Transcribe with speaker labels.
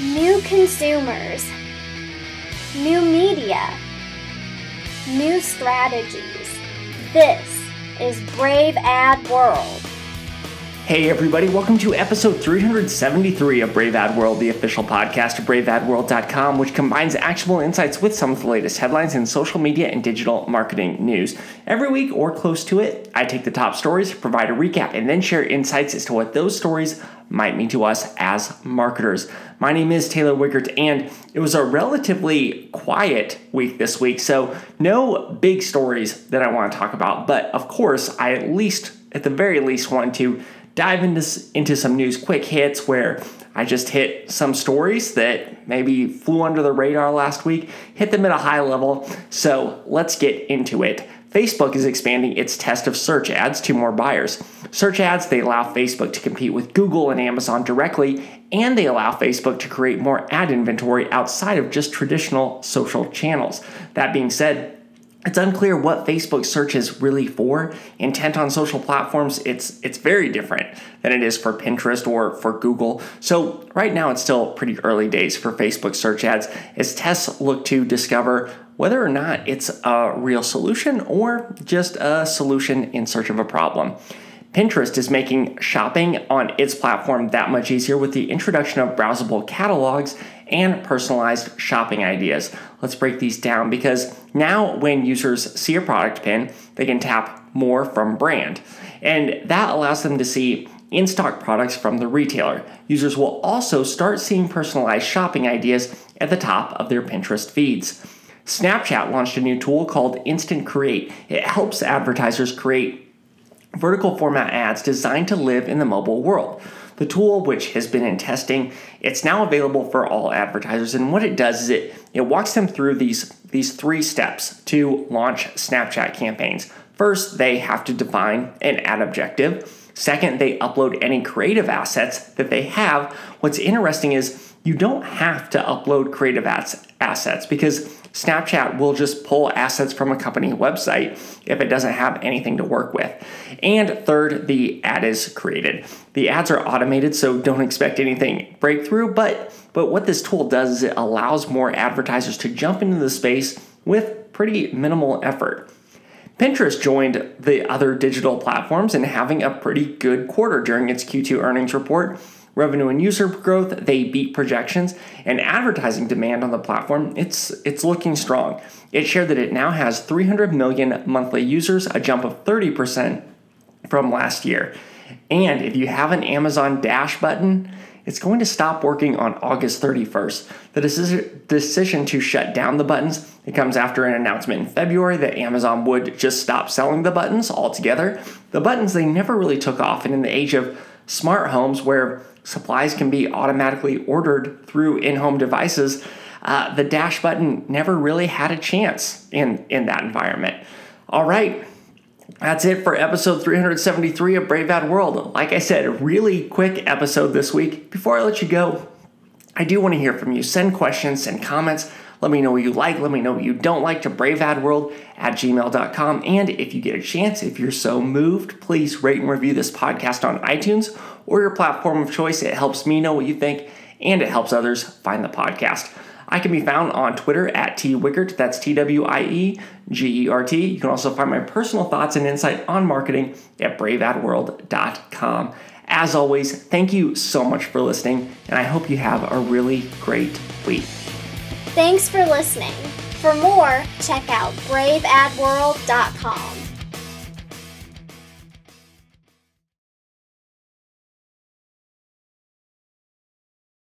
Speaker 1: new consumers, new media, new strategies. This is Brave Ad World.
Speaker 2: Hey, everybody, welcome to episode 373 of Brave Ad World, the official podcast of braveadworld.com, which combines actionable insights with some of the latest headlines in social media and digital marketing news. Every week or close to it, I take the top stories, provide a recap, and then share insights as to what those stories might mean to us as marketers. My name is Taylor Wiegert, and it was a relatively quiet week this week, so no big stories that I want to talk about, but of course, I at least, at the very least, want to dive into, into some news quick hits where I just hit some stories that maybe flew under the radar last week, hit them at a high level. So let's get into it. Facebook is expanding its test of search ads to more buyers. Search ads, they allow Facebook to compete with Google and Amazon directly, and they allow Facebook to create more ad inventory outside of just traditional social channels. That being said, it's unclear what Facebook search is really for. Intent on social platforms, it's it's very different than it is for Pinterest or for Google. So right now it's still pretty early days for Facebook search ads as tests look to discover whether or not it's a real solution or just a solution in search of a problem. Pinterest is making shopping on its platform that much easier with the introduction of browsable catalogs and personalized shopping ideas. Let's break these down because now when users see a product pin, they can tap more from brand. And that allows them to see in stock products from the retailer. Users will also start seeing personalized shopping ideas at the top of their Pinterest feeds. Snapchat launched a new tool called Instant Create. It helps advertisers create vertical format ads designed to live in the mobile world. The tool, which has been in testing, it's now available for all advertisers. And what it does is it, it walks them through these, these three steps to launch Snapchat campaigns. First, they have to define an ad objective. Second, they upload any creative assets that they have. What's interesting is you don't have to upload creative assets because Snapchat will just pull assets from a company website if it doesn't have anything to work with. And third, the ad is created. The ads are automated, so don't expect anything breakthrough, but but what this tool does is it allows more advertisers to jump into the space with pretty minimal effort. Pinterest joined the other digital platforms in having a pretty good quarter during its Q2 earnings report revenue and user growth they beat projections and advertising demand on the platform it's it's looking strong it shared that it now has 300 million monthly users a jump of 30% from last year and if you have an amazon dash button it's going to stop working on August 31st. The decision to shut down the buttons it comes after an announcement in February that Amazon would just stop selling the buttons altogether. The buttons they never really took off, and in the age of smart homes where supplies can be automatically ordered through in-home devices, uh, the dash button never really had a chance in, in that environment. All right, that's it for episode 373 of Brave Ad World. Like I said, really quick episode this week. Before I let you go, I do want to hear from you. Send questions, send comments. Let me know what you like. Let me know what you don't like to braveadworld at gmail.com. And if you get a chance, if you're so moved, please rate and review this podcast on iTunes or your platform of choice. It helps me know what you think and it helps others find the podcast. I can be found on Twitter at T Wiegert. That's T W I E G E R T. You can also find my personal thoughts and insight on marketing at braveadworld.com. As always, thank you so much for listening, and I hope you have a really great week.
Speaker 1: Thanks for listening. For more, check out braveadworld.com.